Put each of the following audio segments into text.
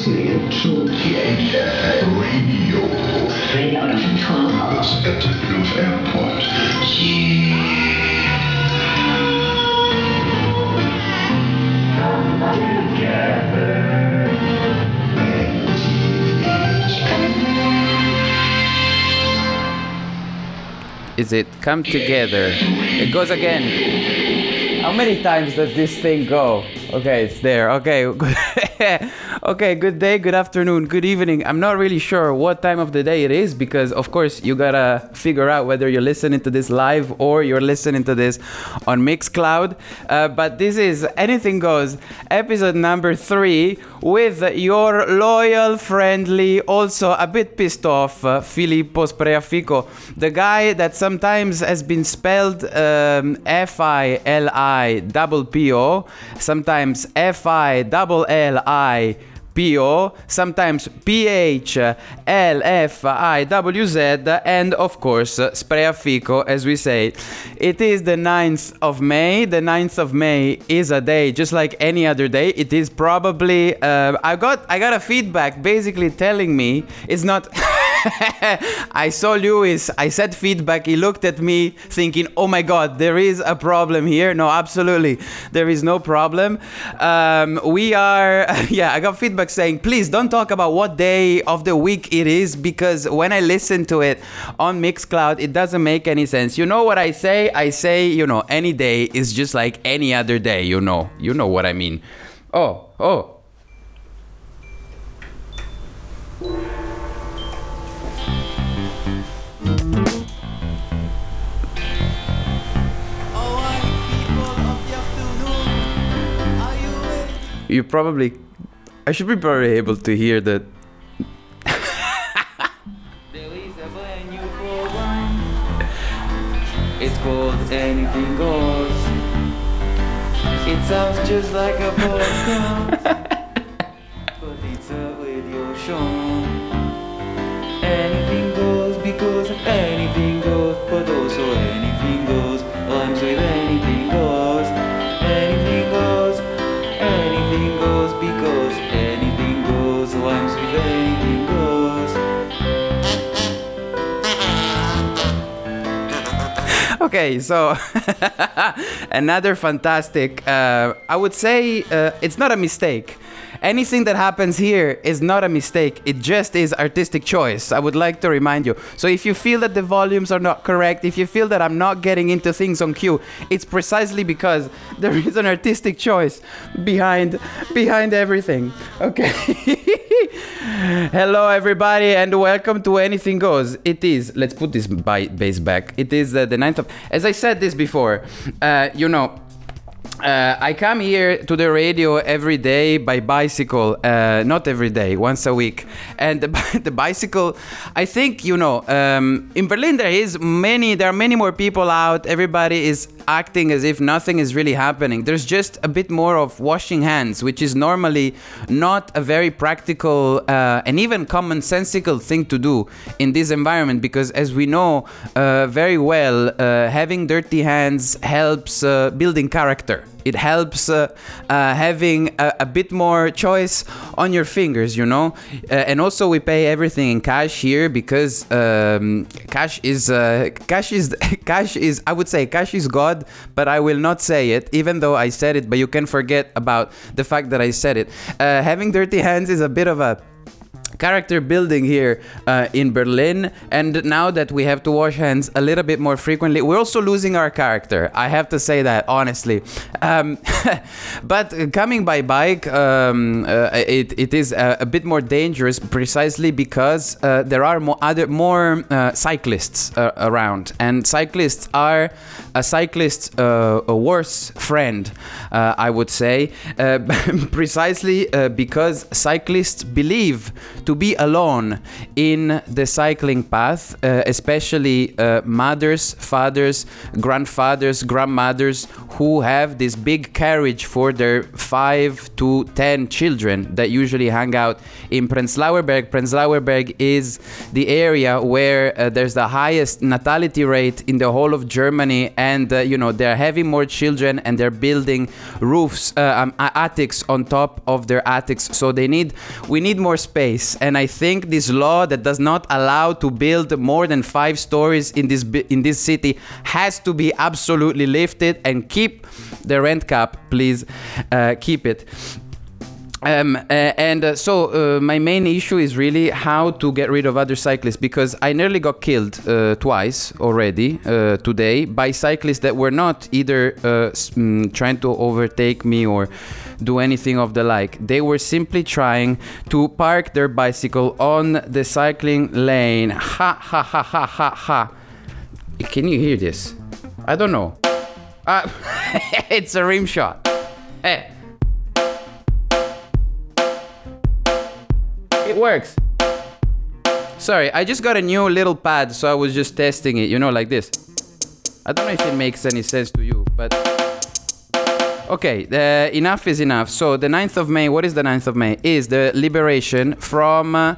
listening to THF Radio. Radio Central. At Luf Airport. Is it come together? It goes again. How many times does this thing go? Okay, it's there. Okay. okay, good day, good afternoon, good evening. I'm not really sure what time of the day it is because, of course, you gotta figure out whether you're listening to this live or you're listening to this on Mixcloud. Uh, but this is Anything Goes, episode number three, with your loyal, friendly, also a bit pissed off uh, Filippo Spreafico, the guy that sometimes has been spelled um, F I L I double P O, sometimes F I double L I. P-O, sometimes P-H-L-F-I-W-Z, and of course, Spreafico, as we say. It is the 9th of May. The 9th of May is a day just like any other day. It is probably, uh, I got I got a feedback basically telling me it's not... I saw Lewis. I said feedback. He looked at me thinking, oh my God, there is a problem here. No, absolutely. There is no problem. Um, we are, yeah, I got feedback saying, please don't talk about what day of the week it is because when I listen to it on Mixcloud, it doesn't make any sense. You know what I say? I say, you know, any day is just like any other day, you know. You know what I mean. Oh, oh. You probably, I should be probably able to hear that. There is a brand new program. It's called Anything Goes. It sounds just like a podcast, but it's a radio show. Okay, so another fantastic. Uh, I would say uh, it's not a mistake. Anything that happens here is not a mistake. It just is artistic choice. I would like to remind you. So if you feel that the volumes are not correct, if you feel that I'm not getting into things on cue, it's precisely because there is an artistic choice behind behind everything. Okay. Hello, everybody, and welcome to Anything Goes. It is, let's put this by, bass back. It is uh, the 9th of, as I said this before, uh, you know, uh, I come here to the radio every day by bicycle, uh, not every day, once a week. And the, the bicycle, I think you know, um, in Berlin there is many, there are many more people out. Everybody is acting as if nothing is really happening. There's just a bit more of washing hands, which is normally not a very practical uh, and even commonsensical thing to do in this environment, because as we know uh, very well, uh, having dirty hands helps uh, building character. It helps uh, uh, having a, a bit more choice on your fingers, you know. Uh, and also, we pay everything in cash here because um, cash is uh, cash is cash is. I would say cash is God, but I will not say it, even though I said it. But you can forget about the fact that I said it. Uh, having dirty hands is a bit of a character building here uh, in Berlin. And now that we have to wash hands a little bit more frequently, we're also losing our character. I have to say that honestly. Um, but coming by bike, um, uh, it, it is a, a bit more dangerous precisely because uh, there are more other more uh, cyclists uh, around, and cyclists are a cyclist's uh, a worse friend, uh, I would say, uh, precisely uh, because cyclists believe to be alone in the cycling path, uh, especially uh, mothers, fathers, grandfathers, grandmothers who have this big carriage for their five to ten children that usually hang out in Prenzlauer Berg. Prenzlauer Berg is the area where uh, there's the highest natality rate in the whole of Germany, and uh, you know they're having more children and they're building roofs, uh, um, attics on top of their attics. So they need, we need more space, and I think this law that does not allow to build more than five stories in this in this city has to be absolutely lifted and keep the rent cap, please, uh, keep it. Um, uh, and uh, so uh, my main issue is really how to get rid of other cyclists because I nearly got killed uh, twice already uh, today by cyclists that were not either uh, mm, trying to overtake me or do anything of the like. They were simply trying to park their bicycle on the cycling lane. Ha ha ha ha ha ha. Can you hear this? I don't know. Uh, it's a rim shot. Hey. It works. Sorry, I just got a new little pad, so I was just testing it, you know, like this. I don't know if it makes any sense to you, but. Okay, uh, enough is enough. So, the 9th of May, what is the 9th of May? Is the liberation from. Uh,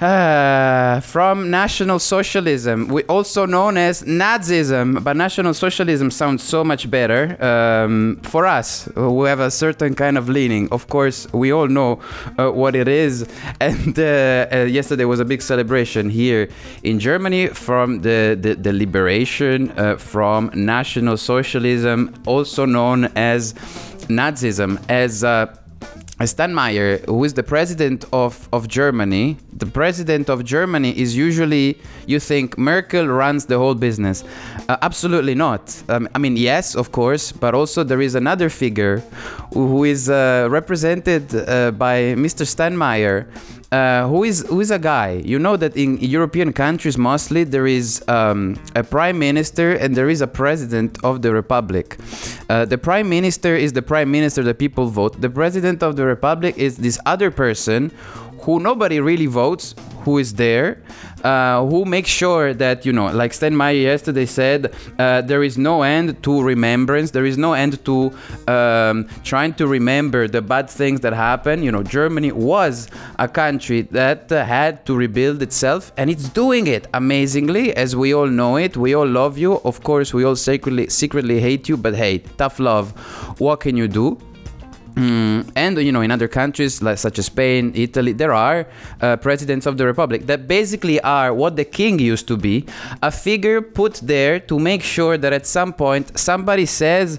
uh, from National Socialism, we also known as Nazism, but National Socialism sounds so much better um, for us who have a certain kind of leaning. Of course, we all know uh, what it is, and uh, uh, yesterday was a big celebration here in Germany from the the, the liberation uh, from National Socialism, also known as Nazism, as uh, Steinmeier, who is the president of, of Germany, the president of Germany is usually, you think, Merkel runs the whole business. Uh, absolutely not. Um, I mean, yes, of course, but also there is another figure who who is uh, represented uh, by Mr. Steinmeier. Uh, who is who is a guy? You know that in European countries mostly there is um, a prime minister and there is a president of the republic. Uh, the prime minister is the prime minister that people vote. The president of the republic is this other person who nobody really votes, who is there, uh, who makes sure that you know, like Steinmeier yesterday said, uh, there is no end to remembrance. There is no end to um, trying to remember the bad things that happened. You know, Germany was a country that uh, had to rebuild itself, and it's doing it amazingly, as we all know it. We all love you. Of course, we all secretly secretly hate you, but hey, tough love. What can you do? Mm, and you know in other countries like such as Spain, Italy, there are uh, presidents of the republic that basically are what the king used to be, a figure put there to make sure that at some point somebody says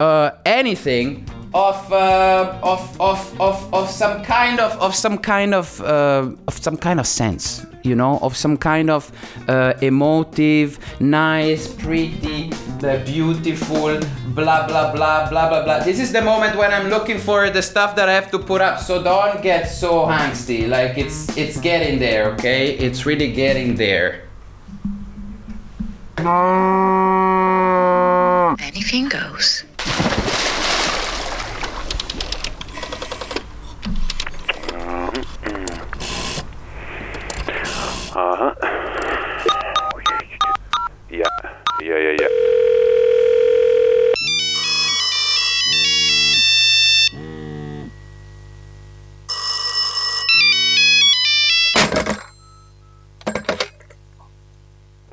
uh, anything of, uh, of, of, of, of some kind of of some kind of uh, of some kind of sense you know of some kind of uh, emotive nice pretty beautiful blah blah blah blah blah blah. This is the moment when i'm looking for the stuff that i have to put up. So don't get so angsty. Like it's it's getting there okay? It's really getting there. Anything goes. Uh huh. Yeah, yeah, yeah, yeah.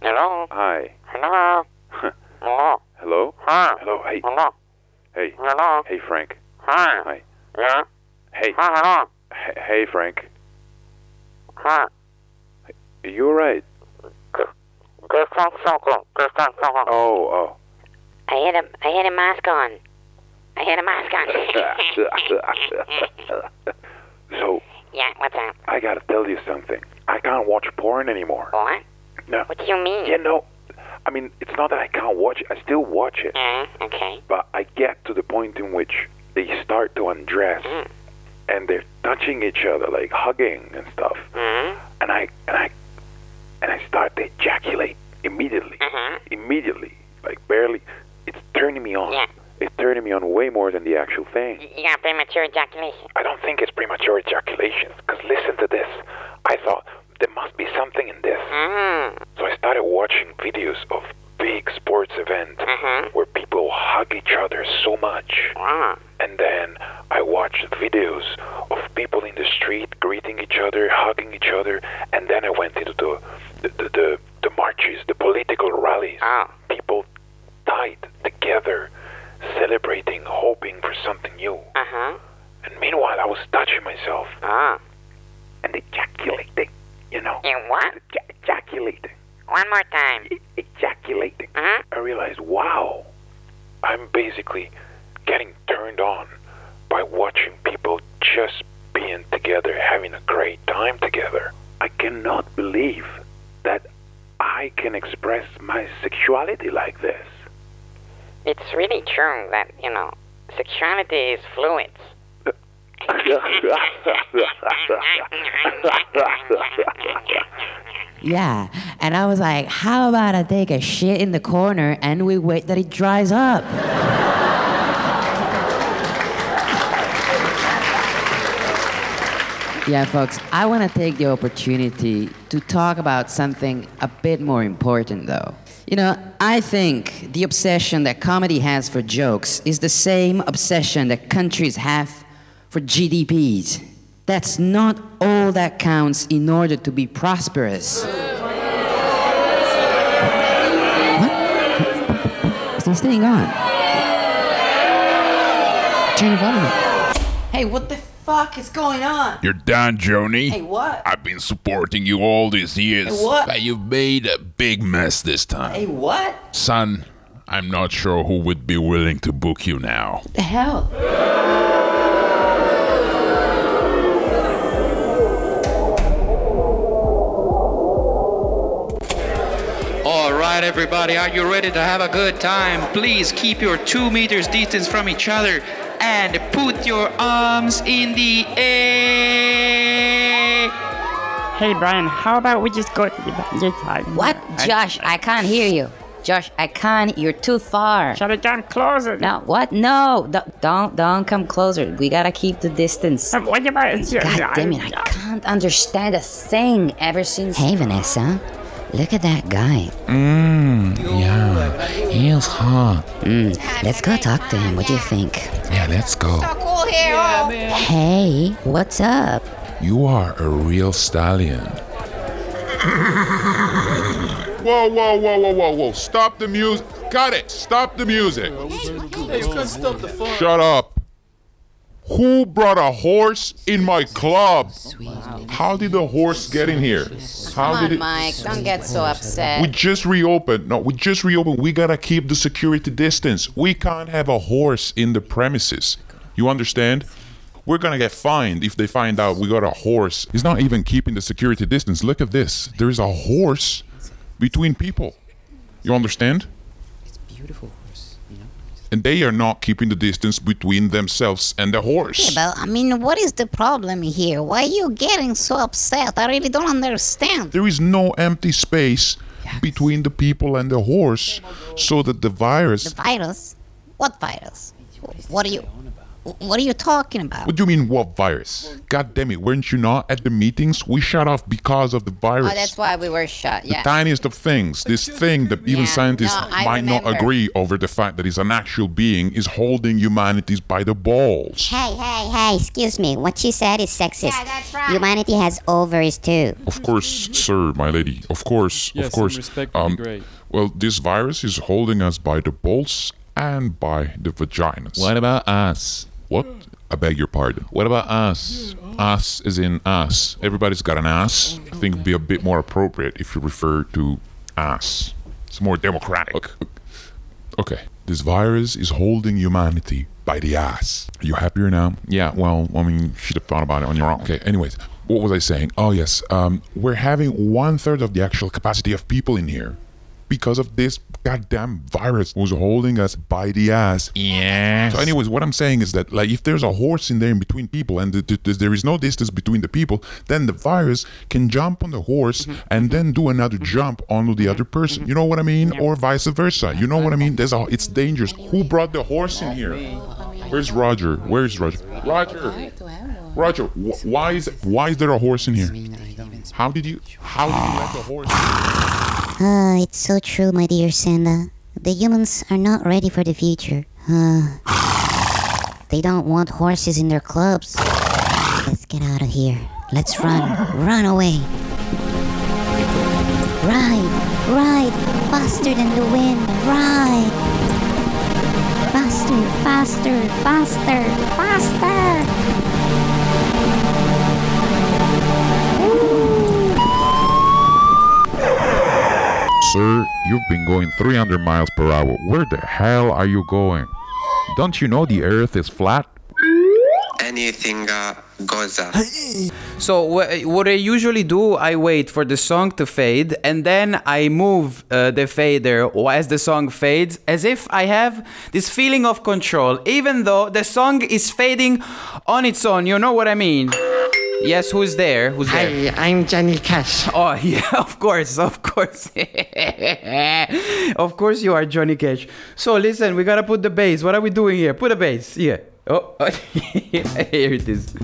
Hello? Hi. Hello? Hello? Hello? Hi. Hello. Hey. Hello? Hey. Hello? Hey, Frank. Hi. Hi. Yeah? Hey. Hi, hello? H- Hey, Frank. Hi. Are you alright? Christian Sokol. Christian Sokol. Oh, oh. I had a, I had a mask on. I had a mask on. so, yeah, what's up? I gotta tell you something. I can't watch porn anymore. What? No. What do you mean? Yeah, no. I mean, it's not that I can't watch it. I still watch it. Uh, okay. But I get to the point in which they start to undress Mm. and they're touching each other, like hugging and stuff. Mm-hmm. And I and I and I start to ejaculate immediately. Uh-huh. Immediately. Like barely it's turning me on. Yeah. It's turning me on way more than the actual thing. You got premature ejaculation. I don't think it's premature ejaculation, Because listen to this. I thought there must be something in this. Mm. So I started watching videos of big sports events Mhm. where people hug each other so much. Ah. And then I watched videos of people in the street greeting each other, hugging each other. And then I went into the the, the, the, the marches, the political rallies. Oh. People tied together, celebrating, hoping for something new. Uh huh. And meanwhile, I was touching myself Ah. and ejaculating, you know. You what? Ejaculating. One more time. Uh-huh. I realized, wow, I'm basically getting turned on by watching people just being together, having a great time together. I cannot believe that I can express my sexuality like this. It's really true that, you know, sexuality is fluid. Yeah, and I was like, how about I take a shit in the corner and we wait that it dries up? yeah, folks, I want to take the opportunity to talk about something a bit more important, though. You know, I think the obsession that comedy has for jokes is the same obsession that countries have for GDPs. That's not all that counts in order to be prosperous. What? Is this thing on? Turn the volume up. Hey, what the fuck is going on? You're done, Joni. Hey, what? I've been supporting you all these years. Hey, what? But you've made a big mess this time. Hey, what? Son, I'm not sure who would be willing to book you now. The hell? Right, everybody, are you ready to have a good time? Please keep your two meters distance from each other and put your arms in the air. Hey Brian, how about we just go to the guitar? What? Josh, I can't hear you. Josh, I can't. You're too far. Shall we come closer? No, what? No, don't, don't come closer. We gotta keep the distance. Um, what about God damn it! I can't understand a thing ever since. Hey, Vanessa. Look at that guy. Mmm, yeah. He's hot. Mm, let's go talk to him. What do you think? Yeah, let's go. Hey, what's up? You are a real stallion. Whoa, whoa, whoa, whoa, whoa, whoa. Stop the music. Got it. Stop the music. Shut up. Who brought a horse in my club? How did the horse get in here? How Come did on, it? Mike. Don't get so upset. We just reopened. No, we just reopened. We gotta keep the security distance. We can't have a horse in the premises. You understand? We're gonna get fined if they find out we got a horse. He's not even keeping the security distance. Look at this. There is a horse between people. You understand? It's beautiful horse, you know? And they are not keeping the distance between themselves and the horse. Yeah, but I mean, what is the problem here? Why are you getting so upset? I really don't understand. There is no empty space between the people and the horse so that the virus. The virus? What virus? What are you? What are you talking about? What do you mean, what virus? God damn it, weren't you not at the meetings? We shut off because of the virus. Oh, that's why we were shut. the Yeah. tiniest of things, this thing that even Yeah, scientists no, I might not agree over the fact that it's an actual being, is holding humanities by the balls. Hey, hey, hey, excuse me. What you said is sexist. Yeah, that's right. Humanity has ovaries too. Of course, sir, my lady. Of course, Yes, of some course. respect would be great. Well, this virus is holding us by the balls and by the vaginas. What about us? What? I beg your pardon. What about us? Us is in us. Everybody's got an ass. I think it'd be a bit more appropriate if you refer to ass. It's more democratic. Okay. This virus is holding humanity by the ass. Are you happier now? Yeah, well, I mean, you should have thought about it on your own. Okay, anyways, what was I saying? Oh, yes. Um, we're having one third of the actual capacity of people in here because of this goddamn virus was holding us by the ass. Yes. So, anyways, what I'm saying is that, like, if there's a horse in there in between people and th- th- there is no distance between the people, then the virus can jump on the horse mm-hmm. and then do another mm-hmm. jump onto the mm-hmm. other person. You know what I mean? Or vice versa. You know what I mean? There's a, it's dangerous. Who brought the horse in here? Where's Roger? Where's Roger? Roger. Roger, wh- why is why is there a horse in here? How did you how did you let the horse? It's so true, my dear Santa. The humans are not ready for the future. Uh, they don't want horses in their clubs. Let's get out of here. Let's run. Run away. Ride, ride, faster than the wind. Ride. Faster, faster, faster, faster. Sir, you've been going 300 miles per hour. Where the hell are you going? Don't you know the earth is flat? Anything uh, goes. Uh. So what I usually do, I wait for the song to fade, and then I move uh, the fader as the song fades, as if I have this feeling of control, even though the song is fading on its own. You know what I mean? Yes, who's there? Who's there? Hi, I'm Johnny Cash. Oh yeah, of course, of course, of course you are Johnny Cash. So listen, we gotta put the bass. What are we doing here? Put a bass. Yeah. Oh, here it is.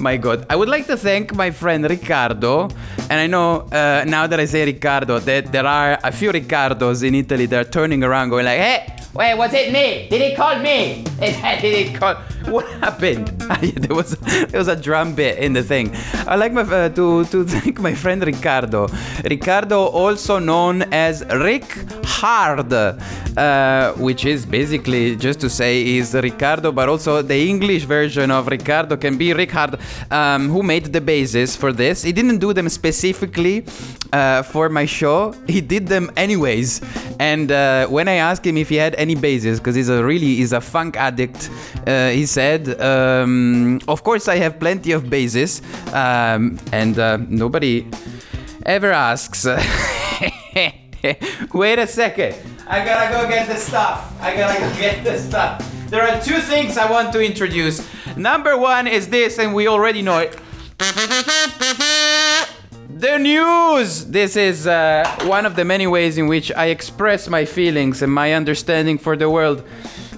My God, I would like to thank my friend Riccardo, and I know uh, now that I say Riccardo that there are a few Riccardos in Italy that are turning around, going like, "Hey, wait, was it me? Did he call me? Did he call? What happened? there was there was a drum bit in the thing. I like my uh, to to thank my friend Ricardo. Ricardo, also known as Rick Hard, uh, which is basically just to say is Ricardo, but also the English version of Ricardo can be Rick Hard, um, who made the bases for this. He didn't do them specifically uh, for my show. He did them anyways. And uh, when I asked him if he had any bases, because he's a really he's a funk addict, uh, he said, um, "Of course I have plenty of bases," um, and uh, nobody ever asks. Wait a second. I gotta go get the stuff. I gotta go get the stuff. There are two things I want to introduce. Number one is this, and we already know it. The news! This is uh, one of the many ways in which I express my feelings and my understanding for the world.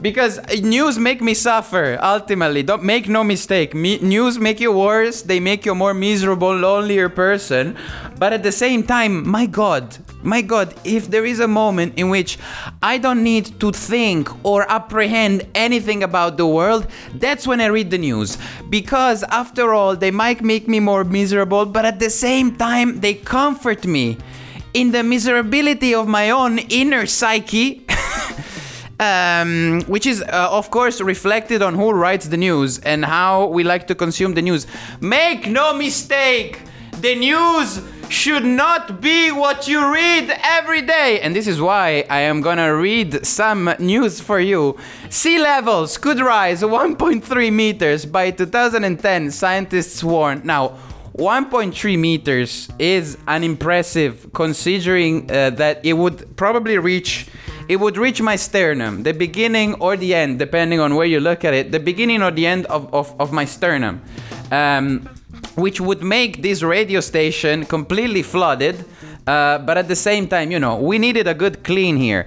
Because uh, news make me suffer, ultimately. Don't make no mistake. Me- news make you worse, they make you a more miserable, lonelier person. But at the same time, my God, my God, if there is a moment in which I don't need to think or apprehend anything about the world, that's when I read the news. Because after all, they might make me more miserable, but at the same time, they comfort me in the miserability of my own inner psyche. um, which is, uh, of course, reflected on who writes the news and how we like to consume the news. Make no mistake, the news should not be what you read every day. And this is why I am gonna read some news for you. Sea levels could rise 1.3 meters by 2010, scientists warn. Now, 1.3 meters is unimpressive considering uh, that it would probably reach it would reach my sternum the beginning or the end depending on where you look at it the beginning or the end of, of, of my sternum um, which would make this radio station completely flooded uh, but at the same time you know we needed a good clean here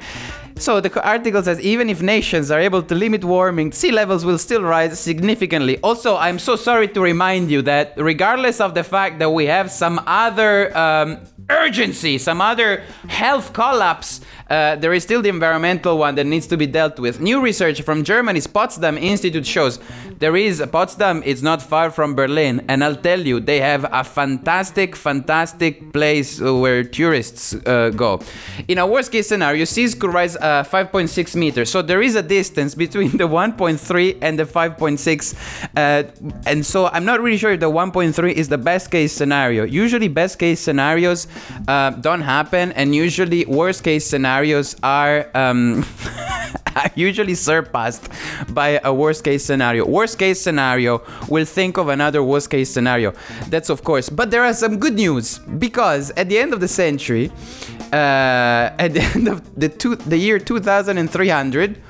so the article says even if nations are able to limit warming, sea levels will still rise significantly. Also, I'm so sorry to remind you that regardless of the fact that we have some other um, urgency, some other health collapse, uh, there is still the environmental one that needs to be dealt with. New research from Germany's Potsdam Institute shows there is Potsdam. It's not far from Berlin, and I'll tell you, they have a fantastic, fantastic place where tourists uh, go. In a worst-case scenario, seas could rise uh, 5.6 meters. So there is a distance between the 1.3 and the 5.6, uh, and so I'm not really sure if the 1.3 is the best-case scenario. Usually, best-case scenarios uh, don't happen, and usually worst-case scenarios are. Um, usually surpassed by a worst case scenario. Worst case scenario, we'll think of another worst case scenario. That's of course. But there are some good news because at the end of the century, uh, at the end of the, two, the year 2300,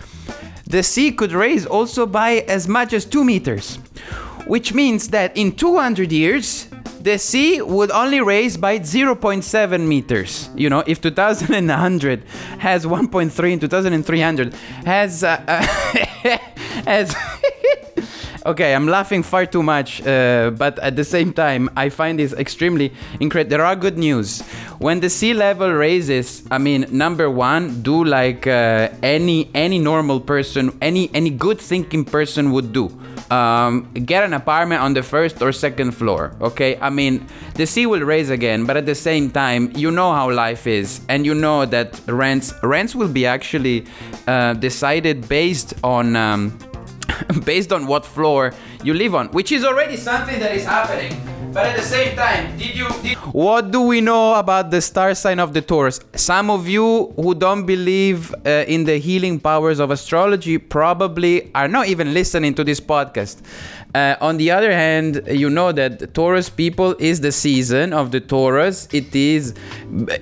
the sea could raise also by as much as 2 meters, which means that in 200 years, the sea would only raise by 0.7 meters. You know, if 2100 has 1.3 and 2300 has uh, uh, has Okay, I'm laughing far too much, uh, but at the same time, I find this extremely incredible. There are good news. When the sea level raises, I mean, number one, do like uh, any any normal person, any any good thinking person would do. Um, get an apartment on the first or second floor. Okay, I mean, the sea will raise again, but at the same time, you know how life is, and you know that rents rents will be actually uh, decided based on. Um, based on what floor you live on, which is already something that is happening. But at the same time, did you? Did what do we know about the star sign of the Taurus? Some of you who don't believe uh, in the healing powers of astrology probably are not even listening to this podcast. Uh, on the other hand, you know that Taurus people is the season of the Taurus. It is,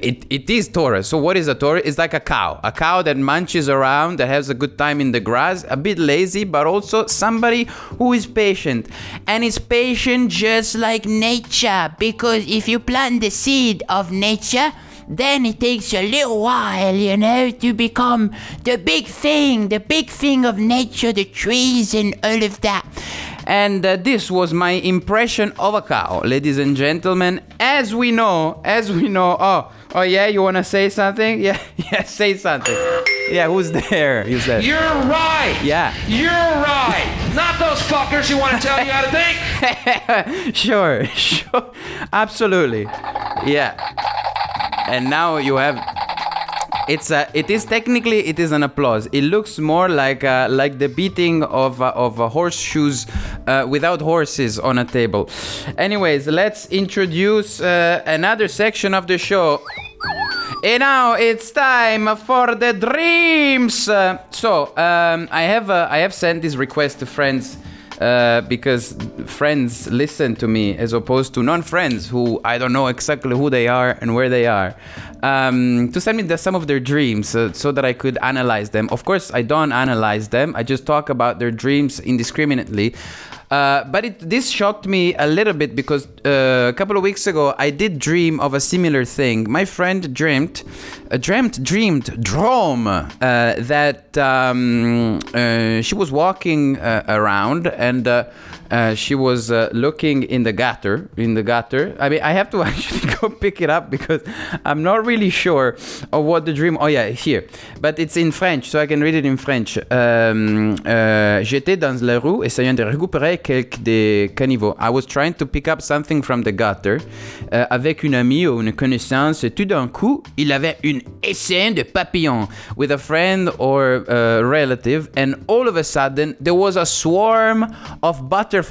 it, it is Taurus. So what is a Taurus? It's like a cow, a cow that munches around, that has a good time in the grass, a bit lazy, but also somebody who is patient, and is patient just like nature. Because if you plant the seed of nature, then it takes a little while, you know, to become the big thing, the big thing of nature, the trees and all of that. And uh, this was my impression of a cow, ladies and gentlemen. As we know, as we know, oh, oh yeah, you wanna say something? Yeah, yeah, say something. Yeah, who's there? You said. You're right. Yeah. You're right. Not those fuckers who want to tell you how to think. sure, sure, absolutely, yeah. And now you have. It's a. It is technically. It is an applause. It looks more like uh, like the beating of uh, of uh, horseshoes uh, without horses on a table. Anyways, let's introduce uh, another section of the show. And now it's time for the dreams. Uh, so um, I have uh, I have sent this request to friends uh, because friends listen to me as opposed to non-friends who I don't know exactly who they are and where they are. Um, to send me the, some of their dreams uh, so that I could analyze them. Of course, I don't analyze them. I just talk about their dreams indiscriminately. Uh, but it, this shocked me a little bit because uh, a couple of weeks ago I did dream of a similar thing. My friend dreamt, uh, dreamt, dreamed, dream uh, that um, uh, she was walking uh, around and uh, she was uh, looking in the gutter. In the gutter. I mean, I have to actually go pick it up because I'm not really sure of what the dream. Oh yeah, here. But it's in French, so I can read it in French. Um, uh, J'étais dans la rue essayant de récupérer quelques des caniveaux. I was trying to pick up something from the gutter uh, avec une amie ou une connaissance. Et tout d'un coup, il avait une essaim de papillons with a friend or a relative, and all of a sudden there was a swarm of butterflies.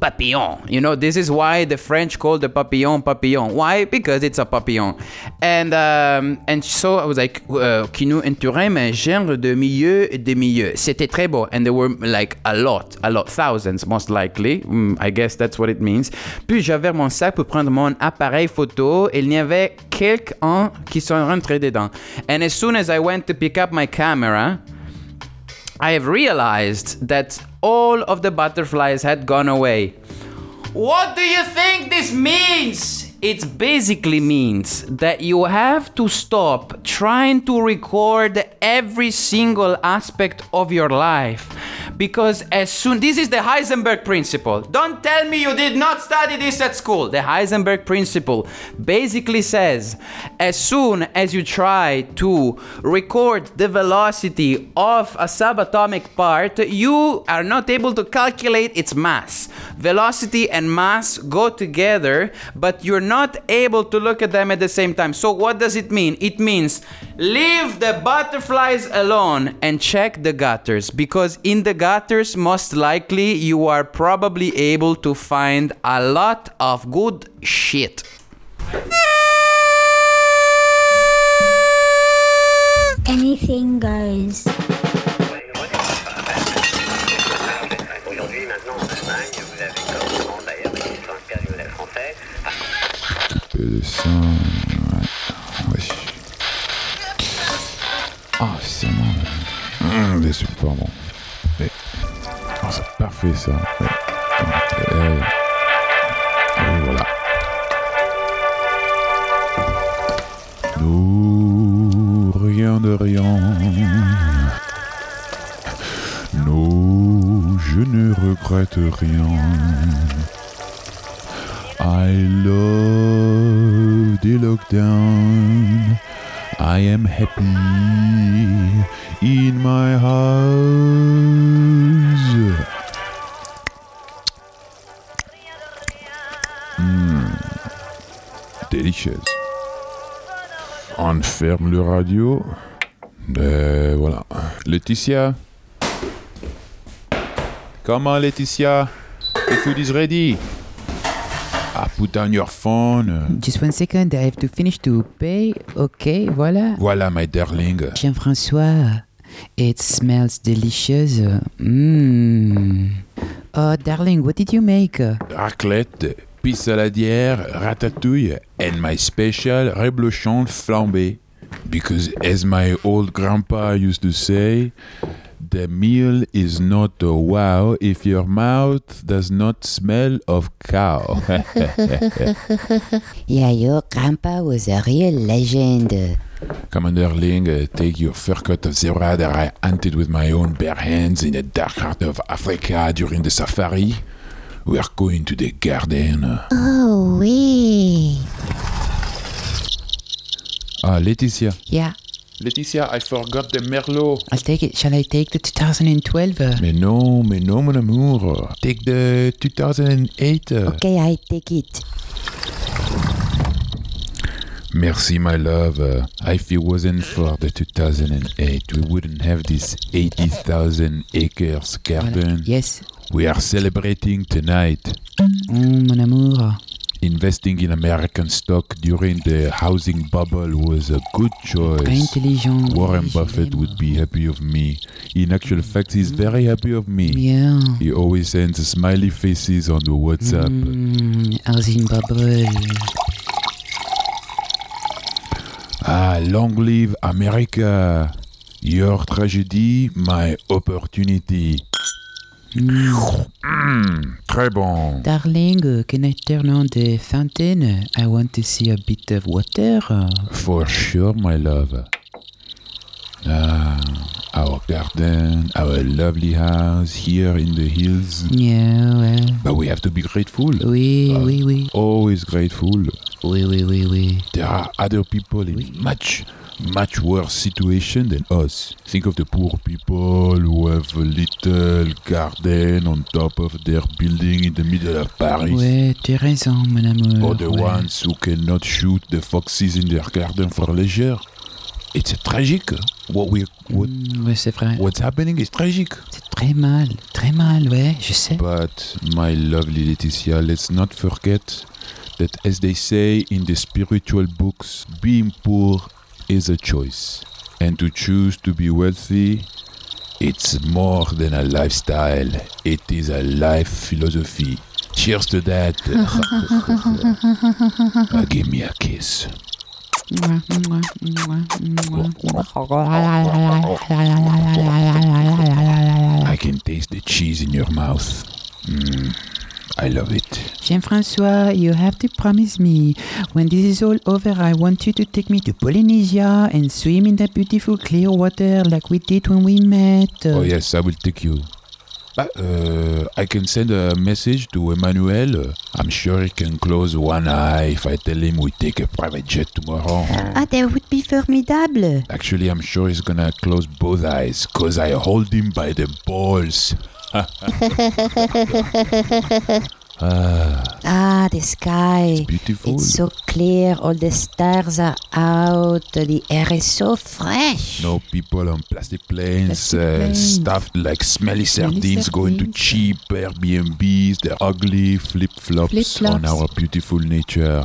Papillon. You know, this is why the French call the papillon papillon. Why? Because it's a papillon. And um, and so I was like, uh, qui nous entourait un genre de milieu de milieu. C'était très beau. And there were like a lot, a lot, thousands most likely. Mm, I guess that's what it means. Puis j'avais mon sac pour prendre mon appareil photo. Et il y avait quelques-uns qui sont rentrés dedans. And as soon as I went to pick up my camera, I have realized that all of the butterflies had gone away. What do you think this means? It basically means that you have to stop trying to record every single aspect of your life. Because as soon, this is the Heisenberg principle. Don't tell me you did not study this at school. The Heisenberg principle basically says as soon as you try to record the velocity of a subatomic part, you are not able to calculate its mass. Velocity and mass go together, but you're not able to look at them at the same time. So, what does it mean? It means leave the butterflies alone and check the gutters because in the gutters, most likely, you are probably able to find a lot of good shit. Anything goes. de sang. Ouais. Wesh. Ah, c'est bon. Hum, c'est super bon. Mais, oh, parfait ça. Euh, et voilà. Nous, rien de rien. Nous je ne regrette rien. I love the lockdown. I am happy in my house. Hmm. Delicious. On ferme le radio. Euh, voilà. Laetitia. Comment, Laetitia? The food is ready. Ah, put down your phone. Just one second, I have to finish to pay. Okay, voilà. Voilà, my darling. Jean-François, it smells delicious. Mmm. Oh, darling, what did you make? Raclette, pisse saladière, ratatouille, and my special reblochon flambé. Because as my old grandpa used to say, the meal is not a wow if your mouth does not smell of cow. yeah, your grandpa was a real legend. Commander Ling, uh, take your fur coat of zebra that I hunted with my own bare hands in the dark heart of Africa during the safari. We are going to the garden. Oh, oui. Ah, Laetitia. Yeah, Laetitia, I forgot the Merlot. I'll take it. Shall I take the 2012? uh? Mais non, mais non, mon amour. Take the 2008. Okay, I take it. Merci, my love. If it wasn't for the 2008, we wouldn't have this 80,000 acres garden. Yes. We are celebrating tonight. Mm, mon amour. Investing in American stock during the housing bubble was a good choice. Warren Buffett would be happy of me. In actual fact, he's very happy of me. Yeah. He always sends smiley faces on the WhatsApp. Mm, housing bubble. Ah, long live America. Your tragedy, my opportunity. Mm, très bon. Darling, uh, can I turn on the fountain? I want to see a bit of water. For sure, my love. Ah, our garden, our lovely house here in the hills. Yeah, well. But we have to be grateful. Oui, Ah, oui, oui. Always grateful. Oui, oui, oui, oui. There are other people in much, much worse situation than us. Think of the poor people who have a little garden on top of their building in the middle of Paris. Ouais, tu as raison, mon amour. Or the ouais. ones who cannot shoot the foxes in their garden for leisure. It's tragic. What we, what, Mm, ouais, c'est vrai. what's happening is tragic. C'est très mal, très mal, ouais, je sais. But my lovely Laetitia, let's not forget that as they say in the spiritual books, being poor is a choice. And to choose to be wealthy, it's more than a lifestyle. It is a life philosophy. Cheers to that. Uh, give me a kiss. I can taste the cheese in your mouth. Mm, I love it. Jean-François, you have to promise me, when this is all over, I want you to take me to Polynesia and swim in that beautiful clear water like we did when we met. Oh yes, I will take you. But, uh, I can send a message to Emmanuel. I'm sure he can close one eye if I tell him we take a private jet tomorrow. Ah, that would be formidable. Actually, I'm sure he's gonna close both eyes, cause I hold him by the balls. ah, Ah, the sky. beautiful. It's so clear, all the stars are out, the air is so fresh. no people on plastic planes, Plastic uh, planes. stuffed like smelly sardines going to cheap Airbnbs, They're ugly flip flops Flip-flops. on our beautiful nature.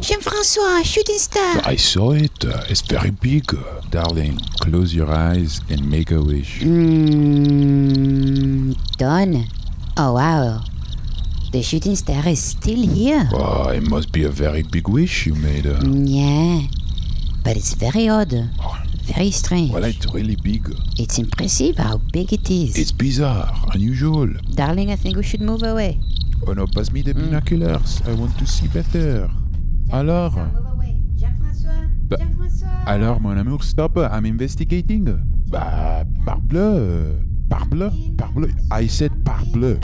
Jean-François, shooting star. I saw it. It's very big. Darling, close your eyes and make a wish. Mm, done. Oh, wow. The shooting star is still here. Oh, it must be a very big wish you made. Uh. Yeah. But it's very odd. Very strange. Well, it's really big. It's impressive how big it is. It's bizarre, unusual. Darling, I think we should move away. Oh no, pass me the binoculars. I want to see better. Alors Jean-François, Bah, Alors, mon amour, stop. I'm investigating. Bah, parbleu. Parbleu. Parbleu. I said parbleu.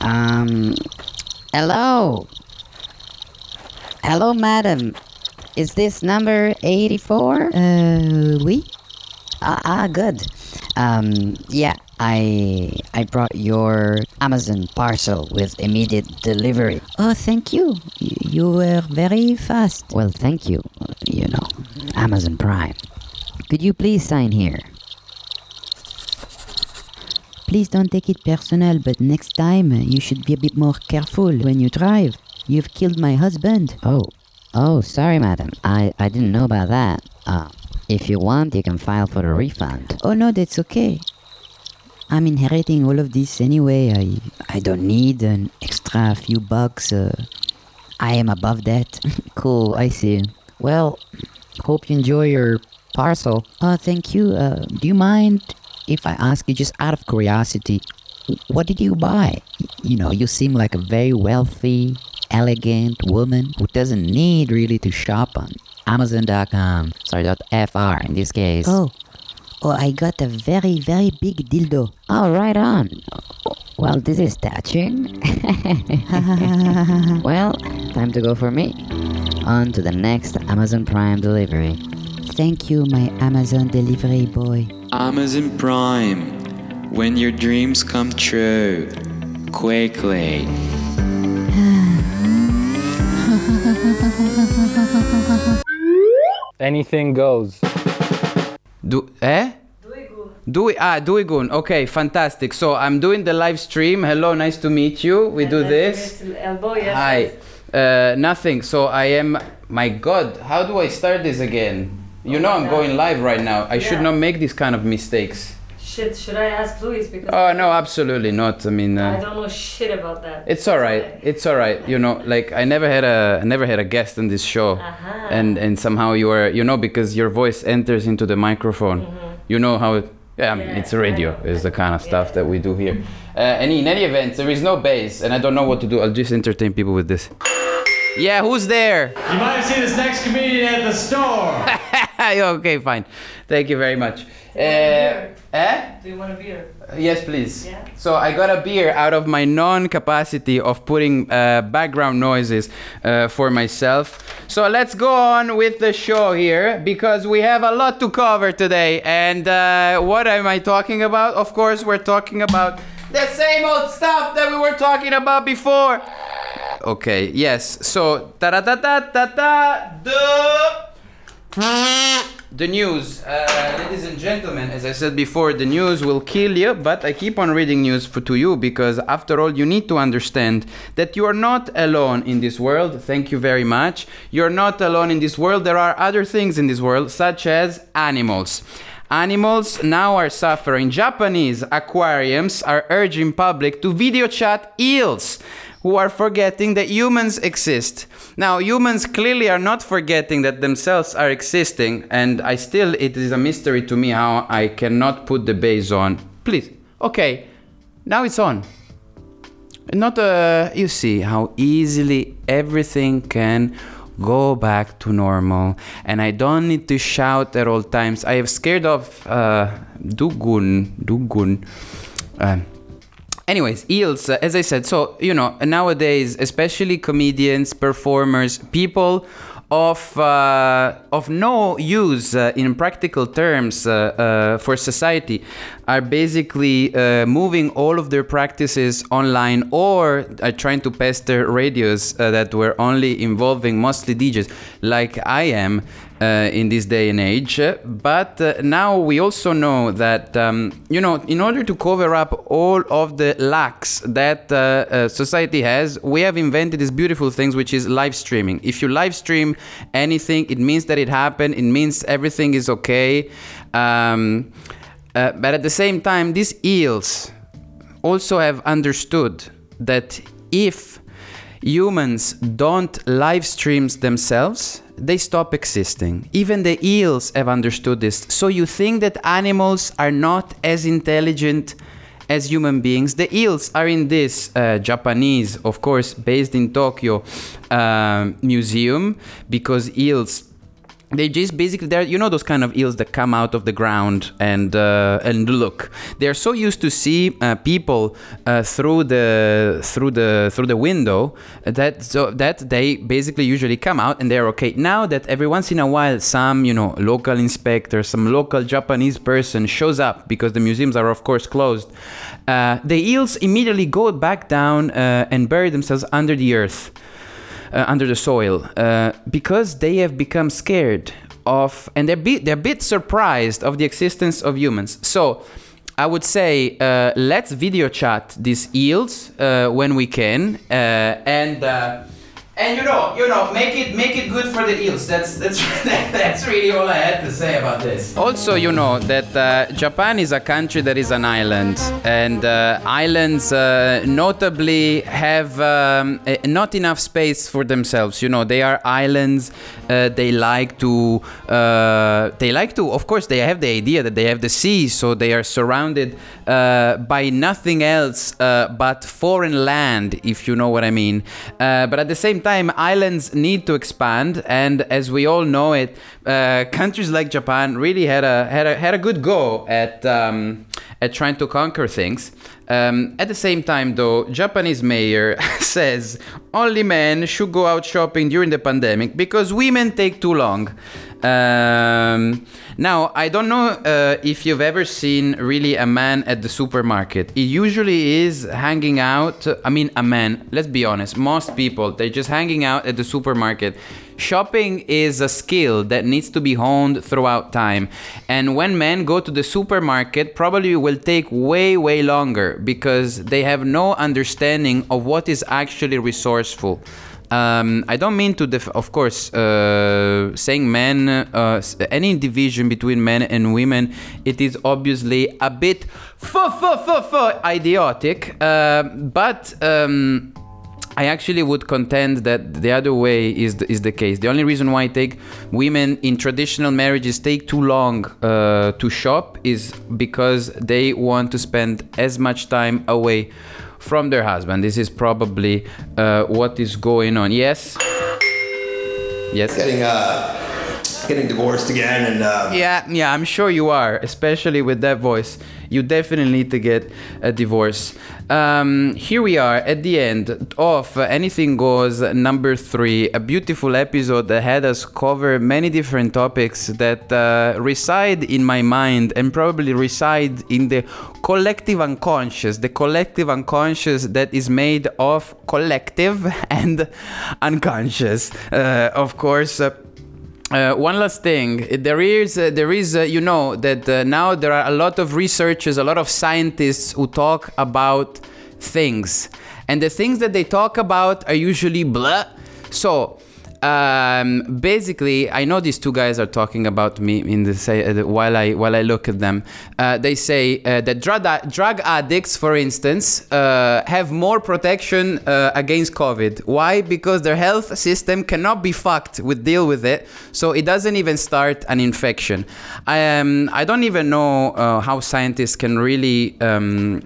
Um, hello. Hello, madam. Is this number 84? Uh, oui. Ah, ah, good. Um, yeah, I I brought your Amazon parcel with immediate delivery. Oh, thank you. Y- You were very fast. Well, thank you. You know, Amazon Prime. Could you please sign here? Please don't take it personal, but next time uh, you should be a bit more careful when you drive. You've killed my husband. Oh, oh, sorry, madam. I, I didn't know about that. Uh, if you want, you can file for a refund. Oh no, that's okay. I'm inheriting all of this anyway. I I don't need an extra few bucks. Uh, I am above that. cool, I see. Well, hope you enjoy your parcel. Oh, thank you. Uh, do you mind if I ask you just out of curiosity, what did you buy? You know, you seem like a very wealthy, elegant woman who doesn't need really to shop on Amazon.com. Sorry, .fr in this case. Oh, oh, I got a very, very big dildo. Oh, right on. Well, this is touching. well, time to go for me. On to the next Amazon Prime delivery. Thank you, my Amazon delivery boy. Amazon Prime. When your dreams come true. Quickly. Anything goes. Do eh? Dewey, ah, Duigun. Okay, fantastic. So I'm doing the live stream. Hello, nice to meet you. We do this. Elbow, yes. Hi. Uh, nothing. So I am. My God, how do I start this again? You know I'm going live right now. I should Yeah. not make these kind of mistakes. Shit, should I ask Luis? Because Oh no, absolutely not. I mean, I uh, don't know shit about that. it's all right. It's all right. You know, like I never had a I never had a guest on this show, Uh-huh. and and somehow you are you know because your voice enters into the microphone. Mm-hmm. You know how it. Yeah, I mean, it's radio. It's the kind of stuff that we do here. Uh, and in any event, there is no bass, and I don't know what to do. I'll just entertain people with this. Yeah, who's there? You might have seen this next comedian at the store. okay, fine. Thank you very much. Uh, eh? Do you want a beer? Yes, please. Yeah. So I got a beer out of my non-capacity of putting uh, background noises uh, for myself. So let's go on with the show here because we have a lot to cover today. And uh, what am I talking about? Of course, we're talking about the same old stuff that we were talking about before. Okay. Yes. So ta da da da da da. The news, uh, ladies and gentlemen, as I said before, the news will kill you, but I keep on reading news for, to you because, after all, you need to understand that you are not alone in this world. Thank you very much. You're not alone in this world. There are other things in this world, such as animals. Animals now are suffering. Japanese aquariums are urging public to video chat eels who are forgetting that humans exist. Now, humans clearly are not forgetting that themselves are existing, and I still, it is a mystery to me how I cannot put the bass on. Please. Okay, now it's on. Not, uh, you see how easily everything can go back to normal, and I don't need to shout at all times. I have scared of uh, Dugun, Dugun. Uh, Anyways, eels, uh, as I said, so, you know, nowadays, especially comedians, performers, people of, uh, of no use uh, in practical terms uh, uh, for society are basically uh, moving all of their practices online or are trying to pester radios uh, that were only involving mostly DJs, like I am uh, in this day and age. But uh, now we also know that, um, you know, in order to cover up all of the lacks that uh, uh, society has, we have invented these beautiful things, which is live streaming. If you live stream anything, it means that it happened, it means everything is okay. Um, uh, but at the same time, these eels also have understood that if humans don't live streams themselves, they stop existing. Even the eels have understood this. So you think that animals are not as intelligent as human beings. The eels are in this uh, Japanese, of course, based in Tokyo uh, museum because eels. They just basically they're you know those kind of eels that come out of the ground and uh, and look. They're so used to see uh, people uh, through the through the through the window that so that they basically usually come out and they're okay. Now that every once in a while some you know local inspector, some local Japanese person shows up because the museums are of course closed, uh, the eels immediately go back down uh, and bury themselves under the earth uh, under the soil uh, because they have become scared of and they're, bi- they're a bit surprised of the existence of humans. So i would say uh, let's video chat these eels uh, when we can uh, and and you know you know make it make it good for the eels that's that's that's really all i had to say about this. Also you know that uh, japan is a country that is an island. And uh, islands uh, notably have um, eh, not enough space for themselves. You know they are islands uh, they like to uh, they like to of course they have the idea that they have the sea so they are surrounded uh, by nothing else but foreign land if you know what i mean. But at the same time islands need to expand and as we all know it uh, countries like japan really had a had a had a good go at um, at trying to conquer things um, at the same time, though, Japanese mayor says only men should go out shopping during the pandemic because women take too long. Um, now, I don't know uh, if you've ever seen really a man at the supermarket. He usually is hanging out. I mean, a man. Let's be honest. Most people they're just hanging out at the supermarket. Shopping is a skill that needs to be honed throughout time. And when men go to the supermarket, probably will take way, way longer because they have no understanding of what is actually resourceful. Um, I don't mean to, def- of course, uh, saying men, uh, any division between men and women, it is obviously a bit f- f- f- f- idiotic. Uh, but um, I actually would contend that the other way is the, is the case. The only reason why I take women in traditional marriages take too long uh, to shop is because they want to spend as much time away from their husband. This is probably uh, what is going on. Yes. Yes. Getting uh, getting divorced again, and uh, Yeah, yeah, I'm sure you are, especially with that voice. You definitely need to get a divorce. Um, here we are at the end of uh, Anything Goes number three, a beautiful episode that had us cover many different topics that uh, reside in my mind and probably reside in the collective unconscious, the collective unconscious that is made of collective and unconscious. Uh, of course. Uh, uh, one last thing, there is, uh, there is, uh, you know, that uh, now there are a lot of researchers, a lot of scientists who talk about things, and the things that they talk about are usually blah. So, um, basically, I know these two guys are talking about me in the say uh, while I while I look at them. Uh, they say uh, that drug drug addicts, for instance, uh, have more protection uh, against COVID. Why? Because their health system cannot be fucked with deal with it, so it doesn't even start an infection. I um, I don't even know uh, how scientists can really. Um,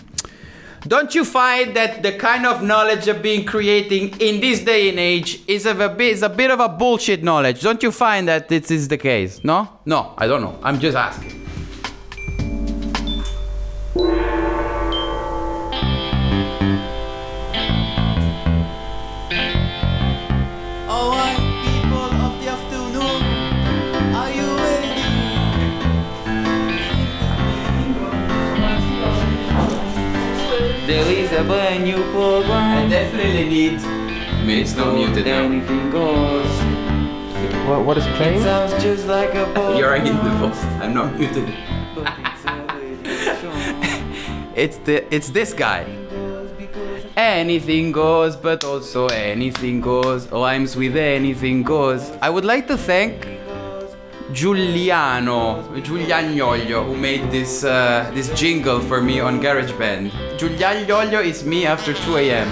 don't you find that the kind of knowledge of being creating in this day and age is a bit is a bit of a bullshit knowledge? Don't you find that this is the case? No? No, I don't know. I'm just asking. There is a brand new program. I definitely need. I mean, it's not muted now. Anything goes. What, what is It sounds just like a ball. You're in the voice. I'm not muted. it's the it's this guy. Anything goes, but also anything goes. Rhymes with anything goes. I would like to thank Giuliano, Giuliagnolio, who made this uh, this jingle for me on GarageBand. Giuliagnolio is me after 2 a.m.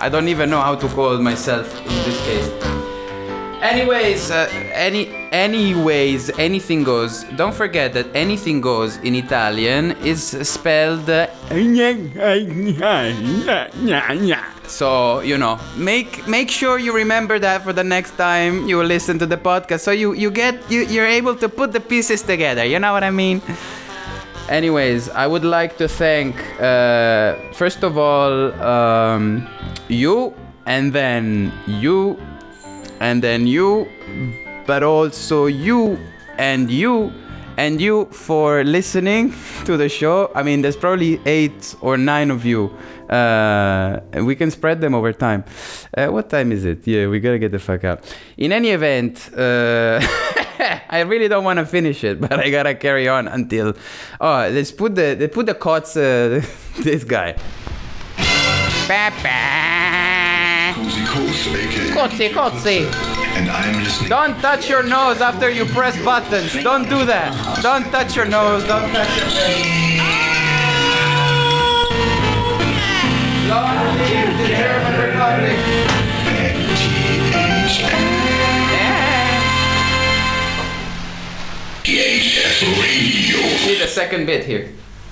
I don't even know how to call myself in this case. Anyways, uh, any anyways, anything goes. Don't forget that anything goes in Italian is spelled. So you know, make make sure you remember that for the next time you listen to the podcast. So you you get you you're able to put the pieces together. You know what I mean? Anyways, I would like to thank uh, first of all um, you, and then you, and then you, but also you and you and you for listening to the show. I mean, there's probably eight or nine of you. Uh, we can spread them over time. Uh, what time is it? Yeah, we gotta get the fuck out. In any event, uh, I really don't want to finish it, but I gotta carry on until. Oh, let's put the let's put the cots. Uh, this guy. Cozy Coast, aka. Kotzi, kotzi. And I'm listening. Don't touch your nose after you press buttons. Don't do that. Don't touch your nose. Don't touch your face. The German Republic. The second bit here.